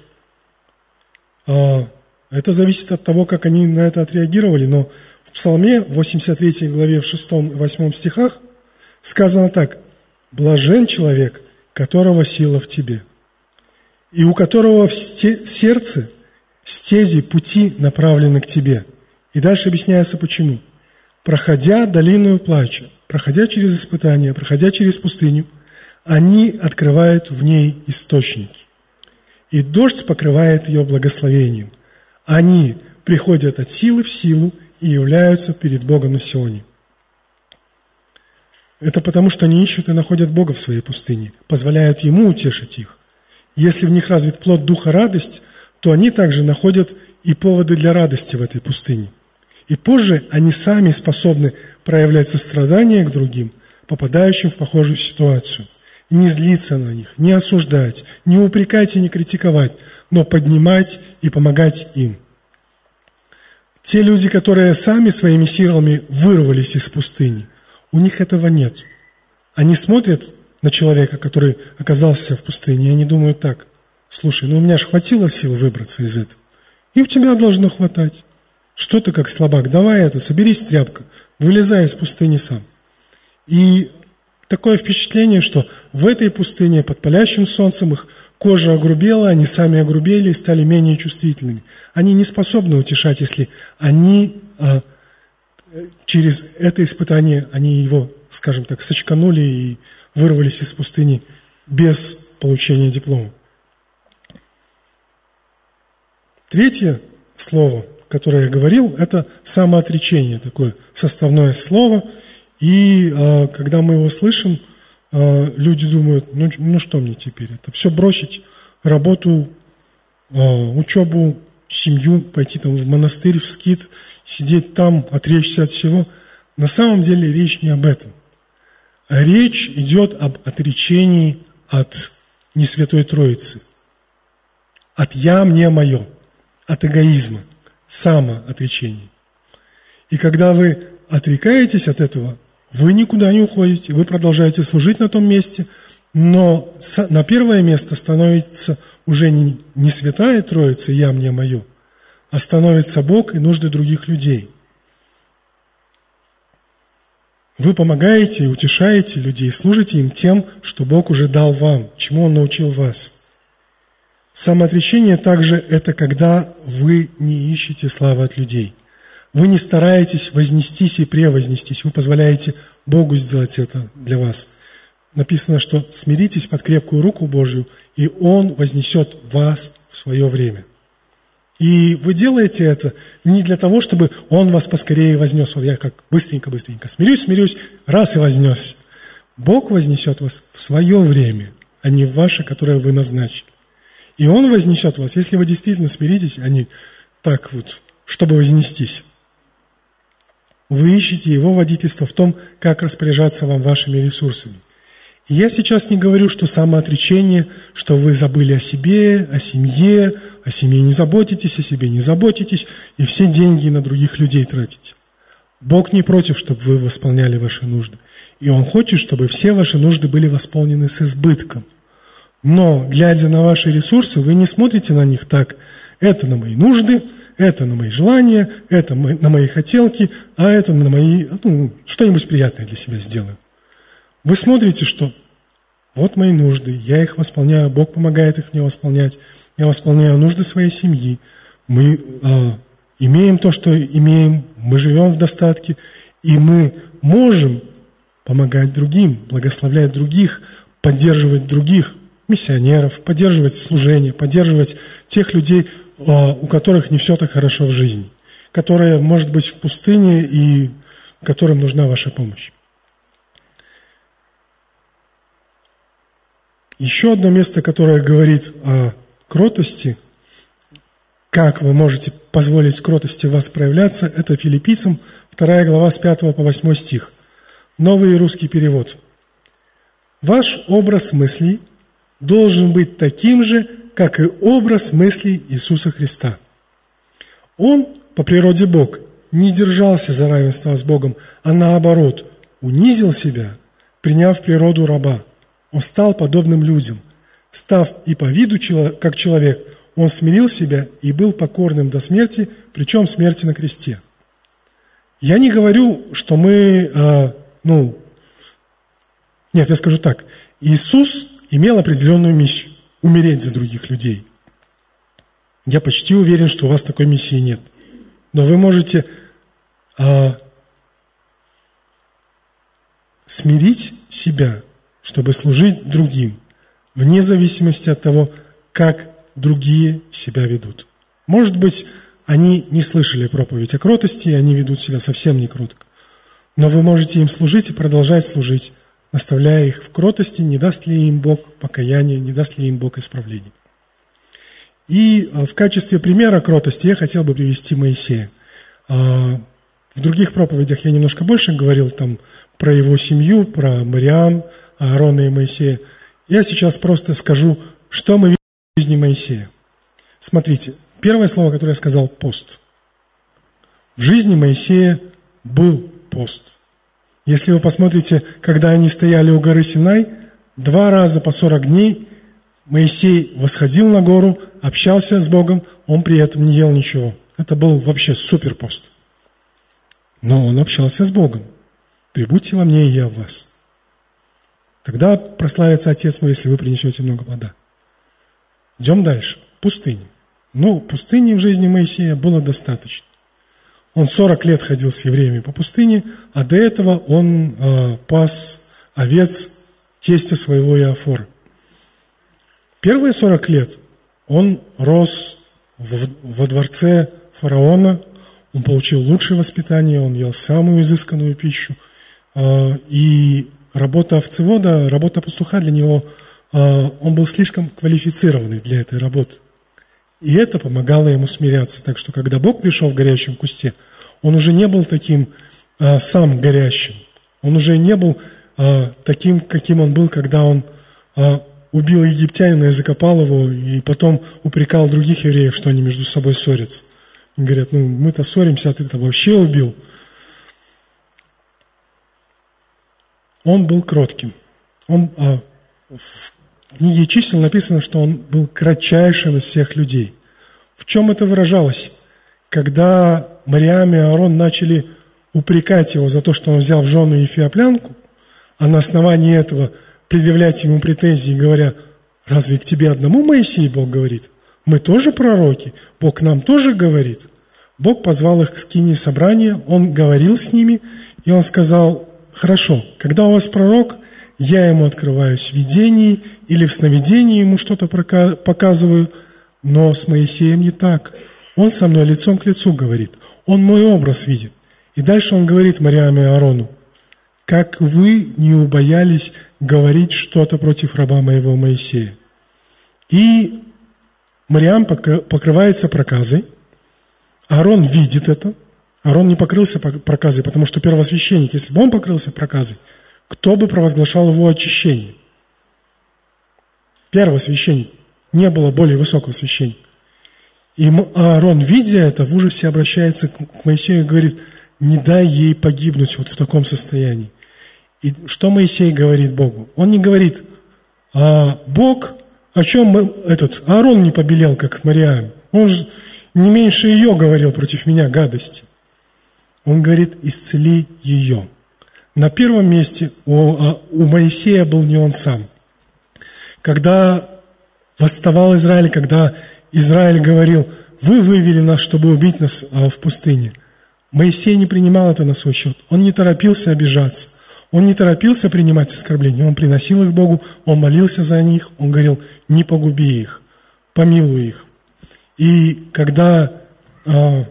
А, это зависит от того, как они на это отреагировали, но в Псалме, 83 главе, в 6 и 8 стихах сказано так. «Блажен человек, которого сила в тебе, и у которого в сердце стези пути направлены к тебе». И дальше объясняется почему. «Проходя долину плача, проходя через испытания, проходя через пустыню – они открывают в ней источники. И дождь покрывает ее благословением. Они приходят от силы в силу и являются перед Богом на Сионе. Это потому, что они ищут и находят Бога в своей пустыне, позволяют Ему утешить их. Если в них развит плод духа радость, то они также находят и поводы для радости в этой пустыне. И позже они сами способны проявлять сострадание к другим, попадающим в похожую ситуацию – не злиться на них, не осуждать, не упрекать и не критиковать, но поднимать и помогать им. Те люди, которые сами своими силами вырвались из пустыни, у них этого нет. Они смотрят на человека, который оказался в пустыне, и они думают так, слушай, ну у меня же хватило сил выбраться из этого. И у тебя должно хватать. Что ты как слабак? Давай это, соберись, тряпка, вылезай из пустыни сам. И такое впечатление, что в этой пустыне под палящим солнцем их кожа огрубела, они сами огрубели и стали менее чувствительными. Они не способны утешать, если они а, через это испытание, они его, скажем так, сочканули и вырвались из пустыни без получения диплома. Третье слово, которое я говорил, это самоотречение, такое составное слово – И э, когда мы его слышим, э, люди думают, ну, ну что мне теперь, это все бросить, работу, э, учебу, семью, пойти там в монастырь, в скит, сидеть там, отречься от всего. На самом деле речь не об этом. Речь идет об отречении от Несвятой Троицы. От «я, мне, мое», от эгоизма, самоотречения. И когда вы отрекаетесь от этого, вы никуда не уходите, вы продолжаете служить на том месте, но на первое место становится уже не, не святая Троица, я, мне, мое, а становится Бог и нужды других людей. Вы помогаете и утешаете людей, служите им тем, что Бог уже дал вам, чему Он научил вас. Самоотречение также это когда вы не ищете славы от людей. Вы не стараетесь вознестись и превознестись, вы позволяете Богу сделать это для вас. Написано, что смиритесь под крепкую руку Божью, и Он вознесет вас в свое время. И вы делаете это не для того, чтобы Он вас поскорее вознес. Вот я как быстренько-быстренько смирюсь, смирюсь, раз и вознес. Бог вознесет вас в свое время, а не в ваше, которое вы назначили. И Он вознесет вас, если вы действительно смиритесь, а не так вот, чтобы вознестись. Вы ищете Его водительство в том, как распоряжаться вам вашими ресурсами. И я сейчас не говорю, что самоотречение, что вы забыли о себе, о семье, о семье не заботитесь, о себе не заботитесь, и все деньги на других людей тратите. Бог не против, чтобы вы восполняли ваши нужды. И Он хочет, чтобы все ваши нужды были восполнены с избытком. Но, глядя на ваши ресурсы, вы не смотрите на них так. Это на мои нужды – это на мои желания, это на мои хотелки, а это на мои, ну, что-нибудь приятное для себя сделаю. Вы смотрите, что вот мои нужды, я их восполняю, Бог помогает их мне восполнять, я восполняю нужды своей семьи, мы э, имеем то, что имеем, мы живем в достатке, и мы можем помогать другим, благословлять других, поддерживать других миссионеров, поддерживать служение, поддерживать тех людей, а, у которых не все так хорошо в жизни, которые, может быть, в пустыне и которым нужна ваша помощь. Еще одно место, которое говорит о кротости, как вы можете позволить кротости в вас проявляться, это филиппийцам 2 глава с 5 по 8 стих. Новый русский перевод. Ваш образ мыслей должен быть таким же, как и образ мыслей Иисуса Христа. Он, по природе Бог, не держался за равенство с Богом, а наоборот, унизил себя, приняв природу раба. Он стал подобным людям. Став и по виду как человек, он смирил себя и был покорным до смерти, причем смерти на кресте. Я не говорю, что мы, э, ну, нет, я скажу так. Иисус имел определенную миссию умереть за других людей. Я почти уверен, что у вас такой миссии нет. Но вы можете а, смирить себя, чтобы служить другим, вне зависимости от того, как другие себя ведут. Может быть, они не слышали проповедь о кротости, и они ведут себя совсем не кротко. Но вы можете им служить и продолжать служить, наставляя их в кротости, не даст ли им Бог покаяния, не даст ли им Бог исправления. И а, в качестве примера кротости я хотел бы привести Моисея. А, в других проповедях я немножко больше говорил там про его семью, про Мариам, Аарона и Моисея. Я сейчас просто скажу, что мы видим в жизни Моисея. Смотрите, первое слово, которое я сказал – пост. В жизни Моисея был пост – если вы посмотрите, когда они стояли у горы Синай, два раза по 40 дней Моисей восходил на гору, общался с Богом, он при этом не ел ничего. Это был вообще супер пост. Но он общался с Богом. «Прибудьте во мне, и я в вас». Тогда прославится Отец мой, если вы принесете много плода. Идем дальше. Пустыня. Ну, пустыни в жизни Моисея было достаточно. Он 40 лет ходил с евреями по пустыне, а до этого он э, пас овец тестя своего Иофора. Первые 40 лет он рос в, во дворце фараона, он получил лучшее воспитание, он ел самую изысканную пищу, э, и работа овцевода, работа пастуха для него, э, он был слишком квалифицированный для этой работы. И это помогало ему смиряться. Так что, когда Бог пришел в горящем кусте, он уже не был таким э, сам горящим. Он уже не был э, таким, каким он был, когда он э, убил египтянина и закопал его, и потом упрекал других евреев, что они между собой ссорятся. И говорят, ну мы-то ссоримся, а ты-то вообще убил. Он был кротким. Он, а, в книге чисел написано, что он был кратчайшим из всех людей. В чем это выражалось? Когда Мариам и Аарон начали упрекать его за то, что он взял в жену Ефиоплянку, а на основании этого предъявлять ему претензии, говоря, разве к тебе одному Моисей Бог говорит? Мы тоже пророки, Бог нам тоже говорит. Бог позвал их к скине собрания, Он говорил с ними, и Он сказал, хорошо, когда у вас пророк, я ему открываю в видении или в сновидении ему что-то показываю, но с Моисеем не так. Он со мной лицом к лицу говорит, он мой образ видит. И дальше он говорит Мариаме и Аарону, как вы не убоялись говорить что-то против раба моего Моисея. И Мариам покрывается проказой, Аарон видит это, Аарон не покрылся проказой, потому что первосвященник, если бы он покрылся проказой, кто бы провозглашал его очищение? Первосвященник. Не было более высокого священника. И Аарон, видя это, в ужасе обращается к Моисею и говорит – не дай ей погибнуть вот в таком состоянии. И что Моисей говорит Богу? Он не говорит, а Бог, о чем мы, этот Аарон не побелел, как Мариам. Он же не меньше ее говорил против меня гадости. Он говорит, исцели ее. На первом месте у, а, у Моисея был не он сам. Когда восставал Израиль, когда Израиль говорил, вы вывели нас, чтобы убить нас а, в пустыне – Моисей не принимал это на свой счет. Он не торопился обижаться. Он не торопился принимать оскорбления. Он приносил их Богу, он молился за них, он говорил, не погуби их, помилуй их. И когда э,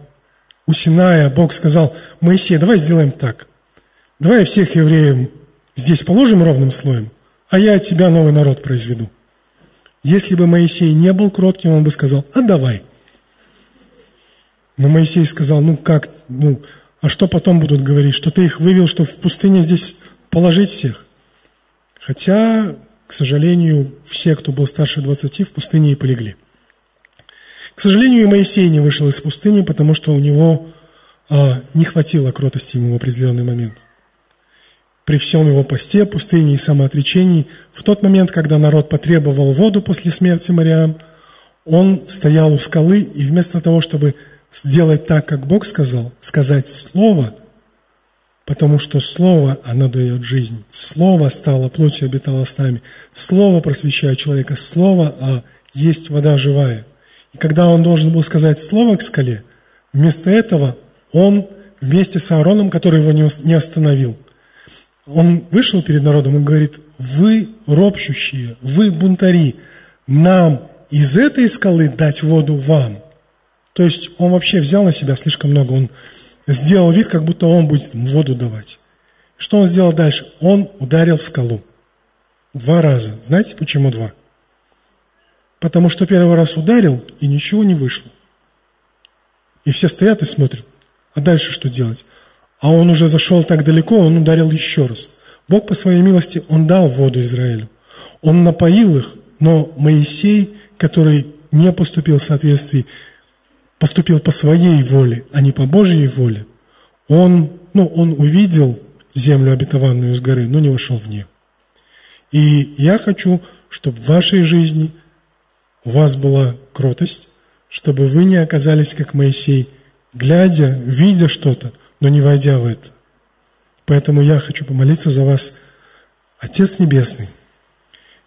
у Синая Бог сказал, Моисей, давай сделаем так. Давай всех евреев здесь положим ровным слоем, а я от тебя новый народ произведу. Если бы Моисей не был кротким, он бы сказал, а давай. Но Моисей сказал, ну как, ну, а что потом будут говорить, что ты их вывел, что в пустыне здесь положить всех? Хотя, к сожалению, все, кто был старше 20, в пустыне и полегли. К сожалению, и Моисей не вышел из пустыни, потому что у него а, не хватило кротости ему в определенный момент. При всем его посте, пустыне и самоотречении, в тот момент, когда народ потребовал воду после смерти Мариам, он стоял у скалы, и вместо того, чтобы сделать так, как Бог сказал, сказать Слово, потому что Слово, оно дает жизнь. Слово стало плотью, обитало с нами. Слово просвещает человека. Слово а, есть вода живая. И когда он должен был сказать Слово к скале, вместо этого он вместе с Аароном, который его не остановил, он вышел перед народом и говорит, вы ропщущие, вы бунтари, нам из этой скалы дать воду вам – то есть он вообще взял на себя слишком много, он сделал вид, как будто он будет воду давать. Что он сделал дальше? Он ударил в скалу. Два раза. Знаете, почему два? Потому что первый раз ударил, и ничего не вышло. И все стоят и смотрят. А дальше что делать? А он уже зашел так далеко, он ударил еще раз. Бог по своей милости, он дал воду Израилю. Он напоил их, но Моисей, который не поступил в соответствии поступил по своей воле, а не по Божьей воле, он, ну, он увидел землю обетованную с горы, но не вошел в нее. И я хочу, чтобы в вашей жизни у вас была кротость, чтобы вы не оказались как Моисей, глядя, видя что-то, но не войдя в это. Поэтому я хочу помолиться за вас, Отец Небесный.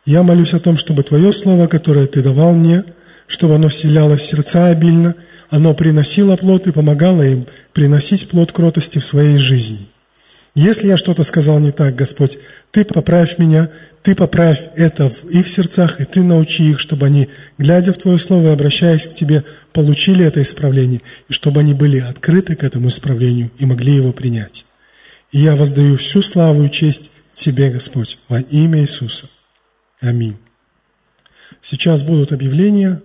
Я молюсь о том, чтобы Твое Слово, которое Ты давал мне, чтобы оно вселяло в сердца обильно – оно приносило плод и помогало им приносить плод кротости в своей жизни. Если я что-то сказал не так, Господь, Ты поправь меня, Ты поправь это в их сердцах, и Ты научи их, чтобы они, глядя в Твое Слово и обращаясь к Тебе, получили это исправление, и чтобы они были открыты к этому исправлению и могли его принять. И я воздаю всю славу и честь Тебе, Господь, во имя Иисуса. Аминь. Сейчас будут объявления.